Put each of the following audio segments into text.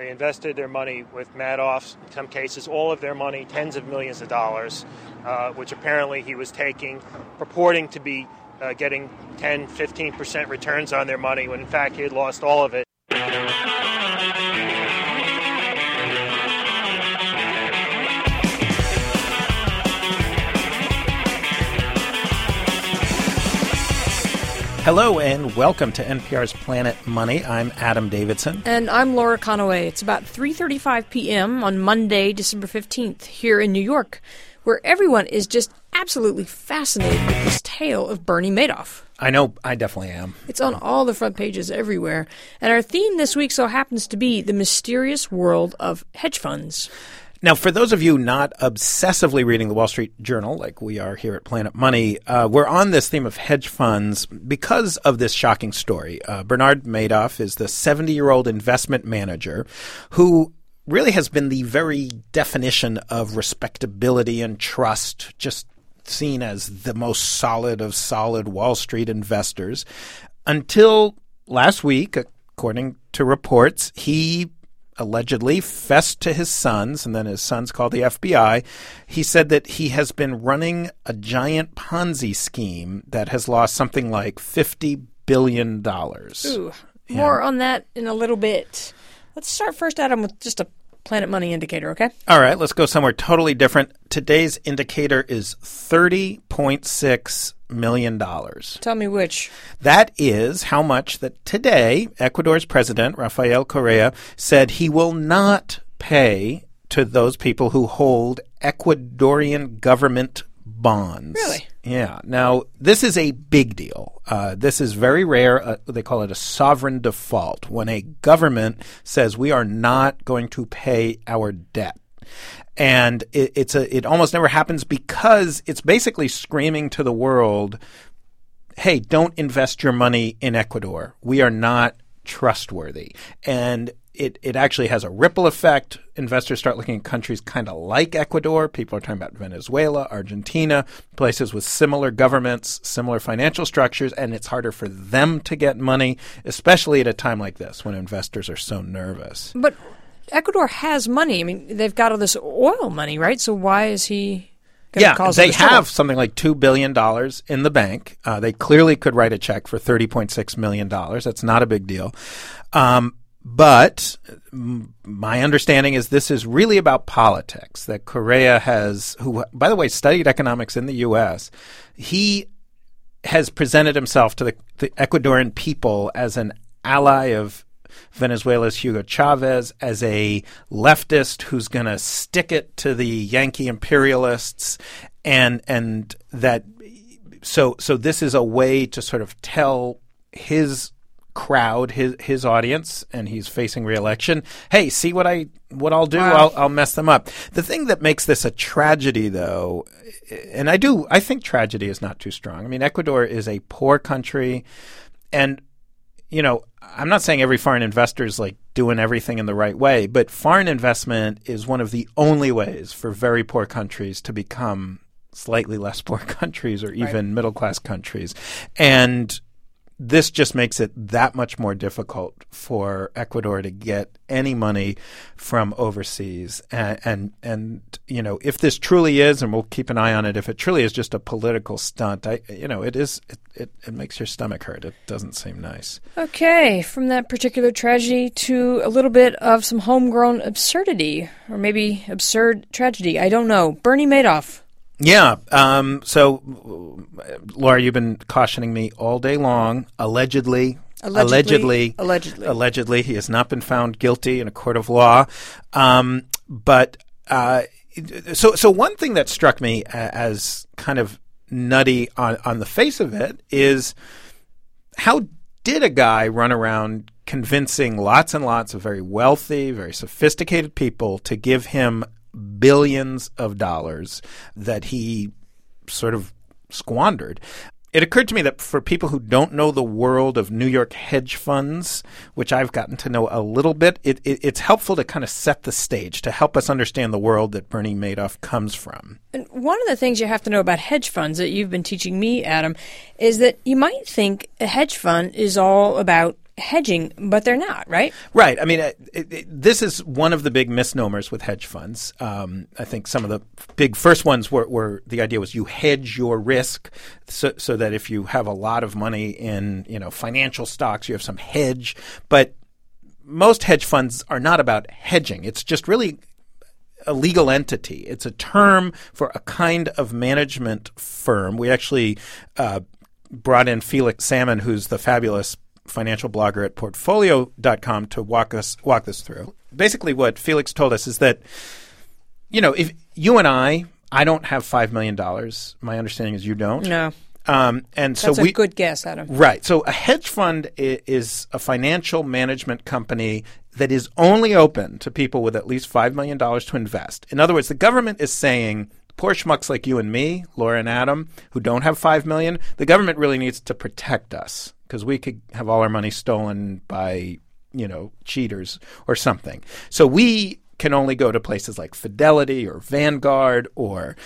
They invested their money with Madoff, in some cases, all of their money, tens of millions of dollars, uh, which apparently he was taking, purporting to be uh, getting 10, 15% returns on their money, when in fact he had lost all of it. Hello and welcome to NPR's Planet Money. I'm Adam Davidson. And I'm Laura Conaway. It's about 3:35 p.m. on Monday, December 15th, here in New York, where everyone is just absolutely fascinated with this tale of Bernie Madoff. I know I definitely am. It's on all the front pages everywhere. And our theme this week so happens to be the mysterious world of hedge funds. Now, for those of you not obsessively reading the Wall Street Journal, like we are here at Planet Money, uh, we're on this theme of hedge funds because of this shocking story. Uh, Bernard Madoff is the 70 year old investment manager who really has been the very definition of respectability and trust, just seen as the most solid of solid Wall Street investors until last week, according to reports, he allegedly fessed to his sons, and then his sons called the FBI. He said that he has been running a giant Ponzi scheme that has lost something like $50 billion. Ooh, more on that in a little bit. Let's start first, Adam, with just a Planet Money indicator, okay? All right, let's go somewhere totally different. Today's indicator is 30.6 million dollars. Tell me which. That is how much that today Ecuador's president Rafael Correa said he will not pay to those people who hold Ecuadorian government bonds. Really? Yeah. Now, this is a big deal. Uh, this is very rare. Uh, they call it a sovereign default when a government says we are not going to pay our debt and it, it's a it almost never happens because it's basically screaming to the world, "Hey, don't invest your money in Ecuador. We are not trustworthy." And it, it actually has a ripple effect. Investors start looking at countries kind of like Ecuador. People are talking about Venezuela, Argentina, places with similar governments, similar financial structures, and it's harder for them to get money, especially at a time like this when investors are so nervous. But Ecuador has money. I mean, they've got all this oil money, right? So why is he? Yeah, they have something like two billion dollars in the bank. Uh, they clearly could write a check for thirty point six million dollars. That's not a big deal. Um, but my understanding is this is really about politics. That Correa has, who by the way studied economics in the U.S., he has presented himself to the, the Ecuadorian people as an ally of Venezuela's Hugo Chavez as a leftist who's going to stick it to the Yankee imperialists, and and that so so this is a way to sort of tell his crowd, his his audience, and he's facing reelection. Hey, see what I what I'll do? Wow. I'll I'll mess them up. The thing that makes this a tragedy, though, and I do I think tragedy is not too strong. I mean, Ecuador is a poor country, and you know, I'm not saying every foreign investor is like doing everything in the right way, but foreign investment is one of the only ways for very poor countries to become slightly less poor countries or even right. middle class countries. And this just makes it that much more difficult for Ecuador to get any money from overseas. And, and, and you know, if this truly is, and we'll keep an eye on it, if it truly is just a political stunt, I, you know, it is, it, it, it makes your stomach hurt. It doesn't seem nice. Okay. From that particular tragedy to a little bit of some homegrown absurdity, or maybe absurd tragedy. I don't know. Bernie Madoff. Yeah. Um, so, Laura, you've been cautioning me all day long. Allegedly, allegedly, allegedly, allegedly, he has not been found guilty in a court of law. Um, but uh, so, so one thing that struck me as kind of nutty on on the face of it is how did a guy run around convincing lots and lots of very wealthy, very sophisticated people to give him billions of dollars that he sort of squandered. It occurred to me that for people who don't know the world of New York hedge funds, which I've gotten to know a little bit, it, it, it's helpful to kind of set the stage to help us understand the world that Bernie Madoff comes from. And one of the things you have to know about hedge funds that you've been teaching me, Adam, is that you might think a hedge fund is all about hedging, but they're not, right? Right. I mean, it, it, this is one of the big misnomers with hedge funds. Um, I think some of the big first ones were, were, the idea was you hedge your risk so, so that if you have a lot of money in you know financial stocks, you have some hedge. But most hedge funds are not about hedging. It's just really a legal entity. It's a term for a kind of management firm. We actually uh, brought in Felix Salmon, who's the fabulous financial blogger at portfolio.com to walk us walk this through. Basically what Felix told us is that you know, if you and I I don't have 5 million dollars. My understanding is you don't. No. Um, and so That's a we good guess, Adam. Right. So a hedge fund i- is a financial management company that is only open to people with at least $5 million to invest. In other words, the government is saying, poor schmucks like you and me, Laura and Adam, who don't have 5 million, the government really needs to protect us because we could have all our money stolen by, you know, cheaters or something. So we can only go to places like Fidelity or Vanguard or,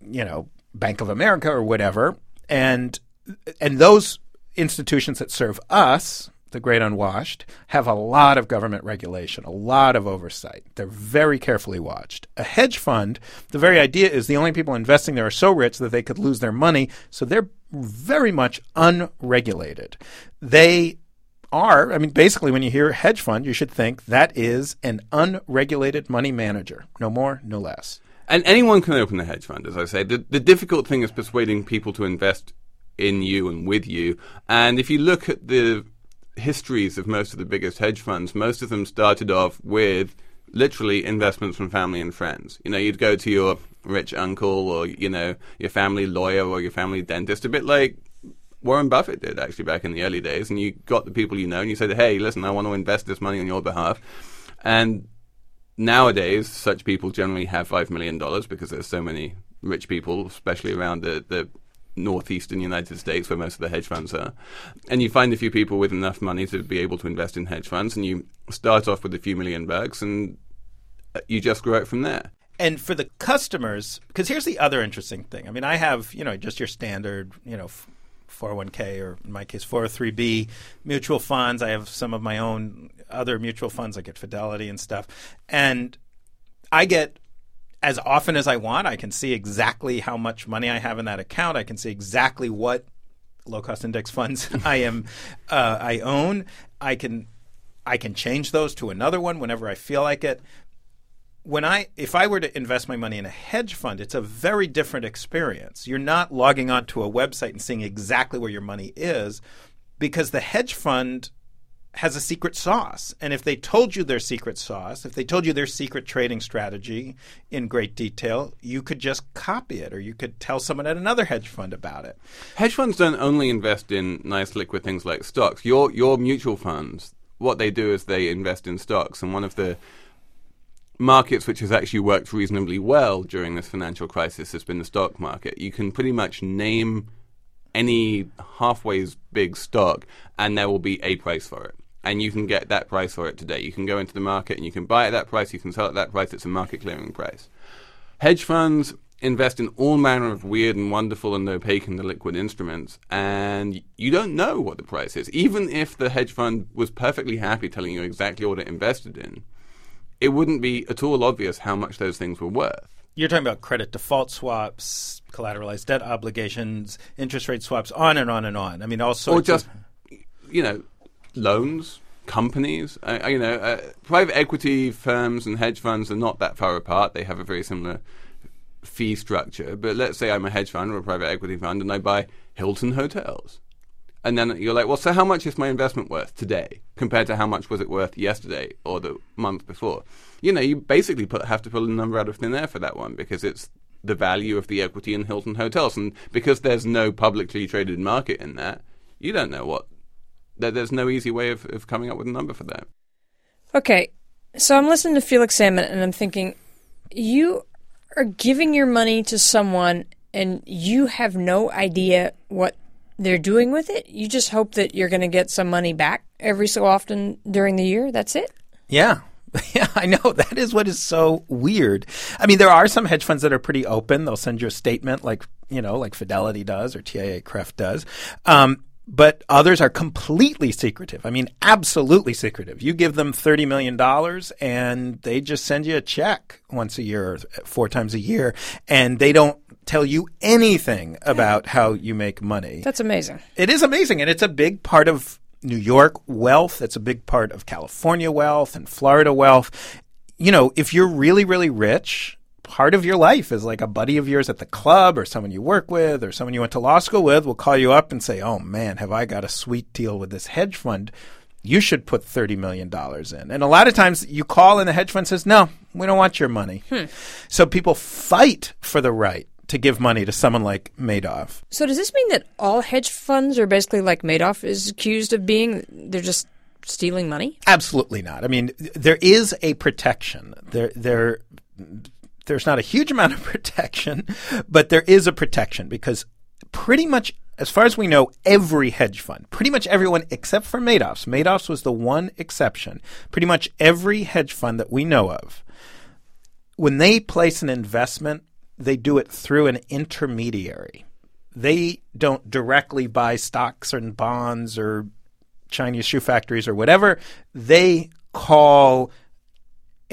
you know, Bank of America or whatever. And and those institutions that serve us, the great unwashed, have a lot of government regulation, a lot of oversight. They're very carefully watched. A hedge fund, the very idea is the only people investing there are so rich that they could lose their money, so they're very much unregulated. They are, I mean, basically, when you hear hedge fund, you should think that is an unregulated money manager, no more, no less. And anyone can open a hedge fund, as I say. The, the difficult thing is persuading people to invest in you and with you. And if you look at the histories of most of the biggest hedge funds, most of them started off with literally investments from family and friends. You know, you'd go to your rich uncle or, you know, your family lawyer or your family dentist, a bit like Warren Buffett did actually back in the early days. And you got the people you know and you said, hey, listen, I want to invest this money on your behalf. And nowadays, such people generally have $5 million because there's so many rich people, especially around the, the northeastern United States where most of the hedge funds are. And you find a few people with enough money to be able to invest in hedge funds, and you start off with a few million bucks and uh, you just grow it from there. And for the customers, because here's the other interesting thing. I mean, I have, you know, just your standard, you know, 401k or in my case 403b mutual funds. I have some of my own other mutual funds like at Fidelity and stuff. And I get as often as I want. I can see exactly how much money I have in that account. I can see exactly what low cost index funds I am uh, I own. I can I can change those to another one whenever I feel like it. When I if I were to invest my money in a hedge fund, it's a very different experience. You're not logging onto a website and seeing exactly where your money is because the hedge fund has a secret sauce. And if they told you their secret sauce, if they told you their secret trading strategy in great detail, you could just copy it or you could tell someone at another hedge fund about it. Hedge funds don't only invest in nice liquid things like stocks. Your your mutual funds, what they do is they invest in stocks. And one of the markets which has actually worked reasonably well during this financial crisis has been the stock market. You can pretty much name any halfway big stock and there will be a price for it and you can get that price for it today. You can go into the market and you can buy at that price, you can sell at that price, it's a market clearing price. Hedge funds invest in all manner of weird and wonderful and opaque and illiquid instruments, and you don't know what the price is. Even if the hedge fund was perfectly happy telling you exactly what it invested in, it wouldn't be at all obvious how much those things were worth. You're talking about credit default swaps, collateralized debt obligations, interest rate swaps, on and on and on. I mean, all sorts or just, of, you know, loans, companies. Uh, you know, uh, private equity firms and hedge funds are not that far apart. They have a very similar fee structure. But let's say I'm a hedge fund or a private equity fund and I buy Hilton hotels. And then you're like, well, so how much is my investment worth today compared to how much was it worth yesterday or the month before? You know, you basically put, have to pull a number out of thin air for that one because it's the value of the equity in Hilton hotels. And because there's no publicly traded market in that, you don't know what there's no easy way of, of coming up with a number for that. Okay, so I'm listening to Felix Salmon and I'm thinking, you are giving your money to someone and you have no idea what they're doing with it. You just hope that you're going to get some money back every so often during the year. That's it. Yeah. Yeah, I know. That is what is so weird. I mean, there are some hedge funds that are pretty open. They'll send you a statement like, you know, like Fidelity does or TIAA-CREF does. Um, but others are completely secretive. I mean, absolutely secretive. You give them $30 million and they just send you a check once a year or four times a year, and they don't tell you anything about how you make money. That's amazing. It is amazing, and it's a big part of New York wealth. It's a big part of California wealth and Florida wealth. You know, if you're really, really rich, part of your life is like a buddy of yours at the club or someone you work with or someone you went to law school with will call you up and say, Oh man, have I got a sweet deal with this hedge fund? You should put $30 million in. And a lot of times you call and the hedge fund says, No, we don't want your money. Hmm. So people fight for the right to give money to someone like Madoff. So does this mean that all hedge funds are basically like Madoff is accused of being? They're just stealing money? Absolutely not. I mean, there is a protection. There, there there's not a huge amount of protection, but there is a protection because pretty much, as far as we know, every hedge fund, pretty much everyone except for Madoff's, Madoff's was the one exception, pretty much every hedge fund that we know of, when they place an investment, they do it through an intermediary. They don't directly buy stocks and bonds or Chinese shoe factories or whatever. They call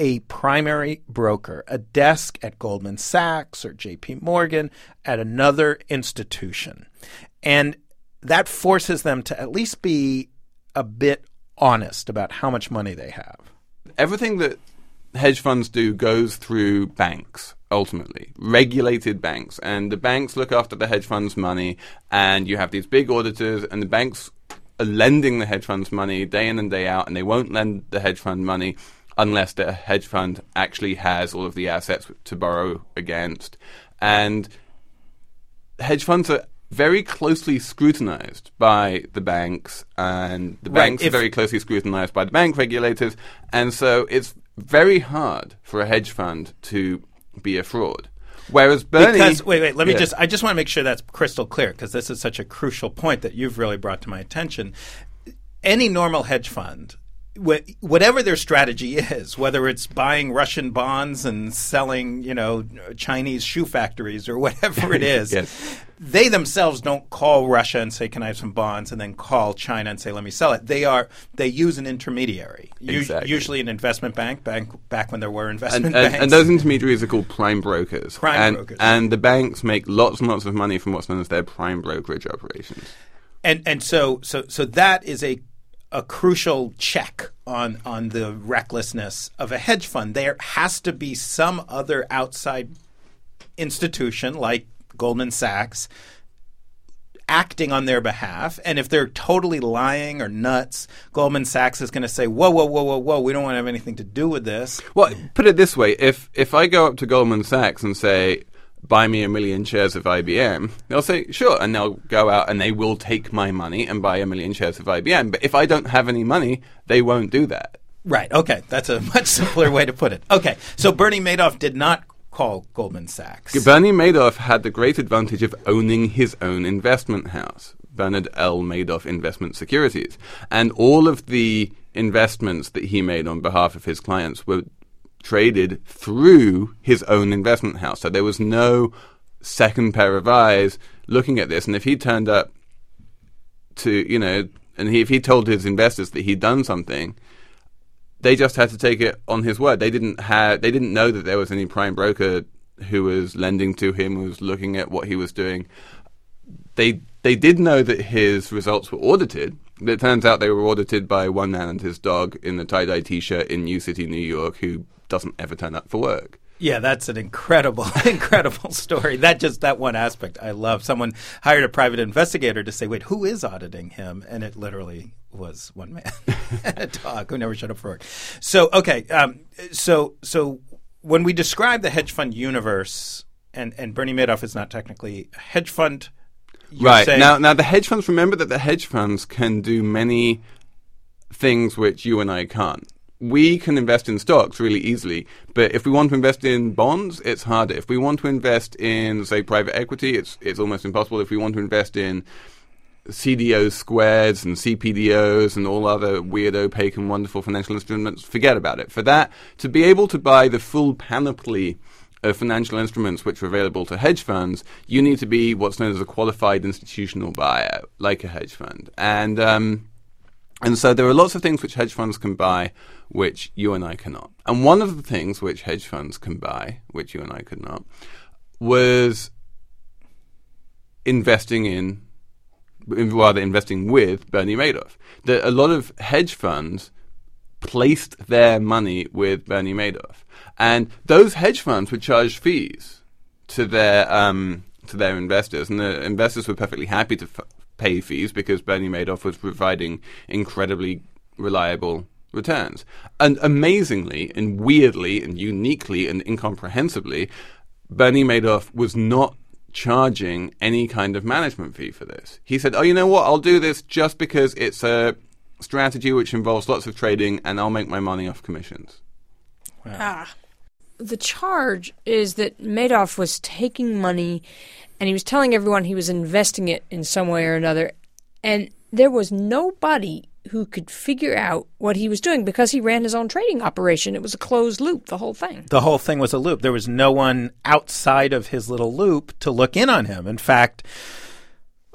a primary broker, a desk at Goldman Sachs or JP Morgan at another institution. And that forces them to at least be a bit honest about how much money they have. Everything that hedge funds do goes through banks ultimately regulated banks and the banks look after the hedge funds money and you have these big auditors and the banks are lending the hedge funds money day in and day out and they won't lend the hedge fund money unless the hedge fund actually has all of the assets to borrow against. And hedge funds are very closely scrutinized by the banks, and the right, banks are very closely scrutinized by the bank regulators. And so it's very hard for a hedge fund to be a fraud. Whereas Bernie, because wait, wait, let me yeah. just—I just want to make sure that's crystal clear because this is such a crucial point that you've really brought to my attention. Any normal hedge fund whatever their strategy is, whether it's buying Russian bonds and selling, you know, Chinese shoe factories or whatever it is, yes. they themselves don't call Russia and say, "Can I have some bonds?" and then call China and say, "Let me sell it." They are they use an intermediary, exactly. usually an investment bank, bank back when there were investment and, banks, and, and those intermediaries are called prime brokers. Prime and, brokers, and the banks make lots and lots of money from what's known as their prime brokerage operations. And and so so so that is a a crucial check on on the recklessness of a hedge fund. There has to be some other outside institution like Goldman Sachs acting on their behalf. And if they're totally lying or nuts, Goldman Sachs is going to say, "Whoa, whoa, whoa, whoa, whoa! We don't want to have anything to do with this." Well, put it this way: if if I go up to Goldman Sachs and say, buy me a million shares of IBM, they'll say, sure. And they'll go out and they will take my money and buy a million shares of IBM. But if I don't have any money, they won't do that. Right. Okay. That's a much simpler way to put it. Okay. So Bernie Madoff did not call Goldman Sachs. Bernie Madoff had the great advantage of owning his own investment house, Bernard L. Madoff Investment Securities. And all of the investments that he made on behalf of his clients were traded through his own investment house. So there was no second pair of eyes looking at this. And if he turned up to, you know, and he, if he told his investors that he'd done something, they just had to take it on his word. They didn't have, they didn't know that there was any prime broker who was lending to him, who was looking at what he was doing. They they did know that his results were audited. It turns out they were audited by one man and his dog in the tie dye T-shirt in New City, New York, who doesn't ever turn up for work. Yeah, that's an incredible, incredible story. That just that one aspect I love. Someone hired a private investigator to say, "Wait, who is auditing him?" And it literally was one man and a dog who never showed up for work. So, okay, um, so so when we describe the hedge fund universe, and and Bernie Madoff is not technically a hedge fund. Right now, now the hedge funds. Remember that the hedge funds can do many things which you and I can't we can invest in stocks really easily, but if we want to invest in bonds, it's harder. If we want to invest in, say, private equity, it's it's almost impossible. If we want to invest in CDO squares and CPDOs and all other weird, opaque, and wonderful financial instruments, forget about it. For that, to be able to buy the full panoply of financial instruments which are available to hedge funds, you need to be what's known as a qualified institutional buyer, like a hedge fund. And um, and so there are lots of things which hedge funds can buy which you and I cannot. And one of the things which hedge funds can buy, which you and I could not, was investing in, rather investing with Bernie Madoff. That a lot of hedge funds placed their money with Bernie Madoff, and those hedge funds would charge fees to their um, to their investors, and the investors were perfectly happy to f- pay fees because Bernie Madoff was providing incredibly reliable returns. And amazingly and weirdly and uniquely and incomprehensibly, Bernie Madoff was not charging any kind of management fee for this. He said, "Oh, you know what? I'll do this just because it's a strategy which involves lots of trading and I'll make my money off commissions." Wow. Ah. The charge is that Madoff was taking money and he was telling everyone he was investing it in some way or another and there was nobody who could figure out what he was doing because he ran his own trading operation. It was a closed loop, the whole thing. The whole thing was a loop. There was no one outside of his little loop to look in on him. In fact,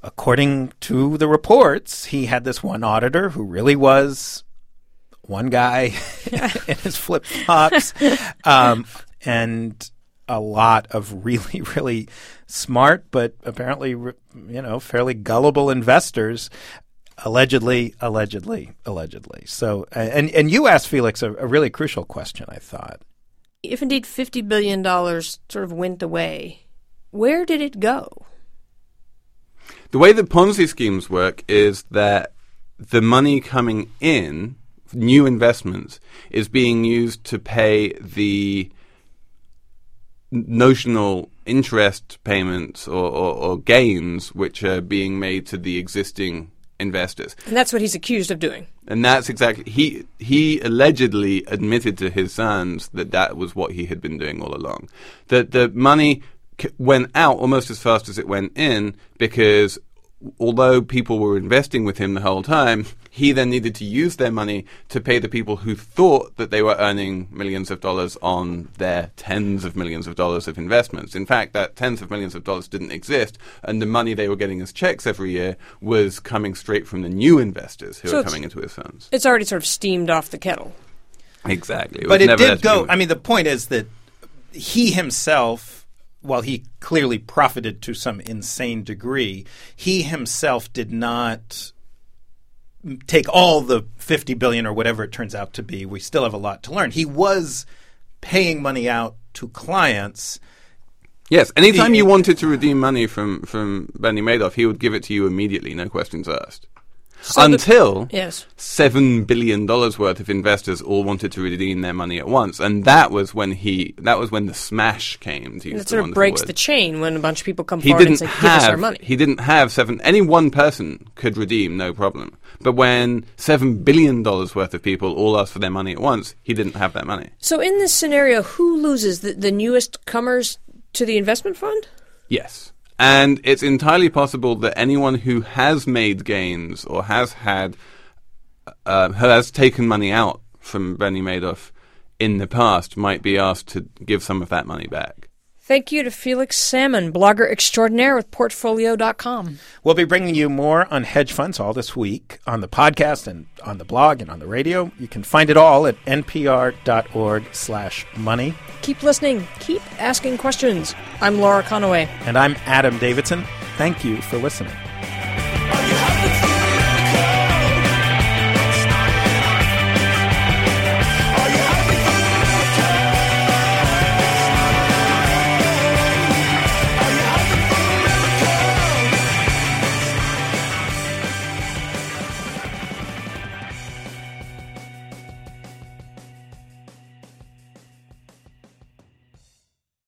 according to the reports, he had this one auditor who really was one guy in his flip flops, um, and a lot of really, really smart, but apparently, you know, fairly gullible investors Allegedly, allegedly, allegedly. So, and and you asked Felix a, a really crucial question. I thought, if indeed fifty billion dollars sort of went away, where did it go? The way that Ponzi schemes work is that the money coming in, new investments, is being used to pay the notional interest payments or, or, or, gains which are being made to the existing investors. And that's what he's accused of doing. And that's exactly he he allegedly admitted to his sons that that was what he had been doing all along. That the money went out almost as fast as it went in because although people were investing with him the whole time, he then needed to use their money to pay the people who thought that they were earning millions of dollars on their tens of millions of dollars of investments. In fact, that tens of millions of dollars didn't exist, and the money they were getting as checks every year was coming straight from the new investors who so were coming into his funds. It's already sort of steamed off the kettle. Exactly. It but it did go. I mean, the point is that he himself while he clearly profited to some insane degree, he himself did not take all the 50 billion or whatever it turns out to be. We still have a lot to learn. He was paying money out to clients. Yes, anytime you wanted to redeem money from from Bernie Madoff, he would give it to you immediately, no questions asked. So Until the, yes. seven billion dollars worth of investors all wanted to redeem their money at once, and that was when he that was when the smash came. To it sort of breaks word. the chain when a bunch of people come he forward and say, have, "Give us our money." He didn't have seven. Any one person could redeem, no problem. But when seven billion dollars worth of people all asked for their money at once, he didn't have that money. So in this scenario, who loses? The, the newest comers to the investment fund? Yes. And it's entirely possible that anyone who has made gains or has had uh, has taken money out from Bernie Madoff in the past might be asked to give some of that money back. Thank you to Felix Salmon, blogger extraordinaire with Portfolio.com. We'll be bringing you more on hedge funds all this week on the podcast and on the blog and on the radio. You can find it all at npr.org slash money. Keep listening. Keep asking questions. I'm Laura Conaway. And I'm Adam Davidson. Thank you for listening.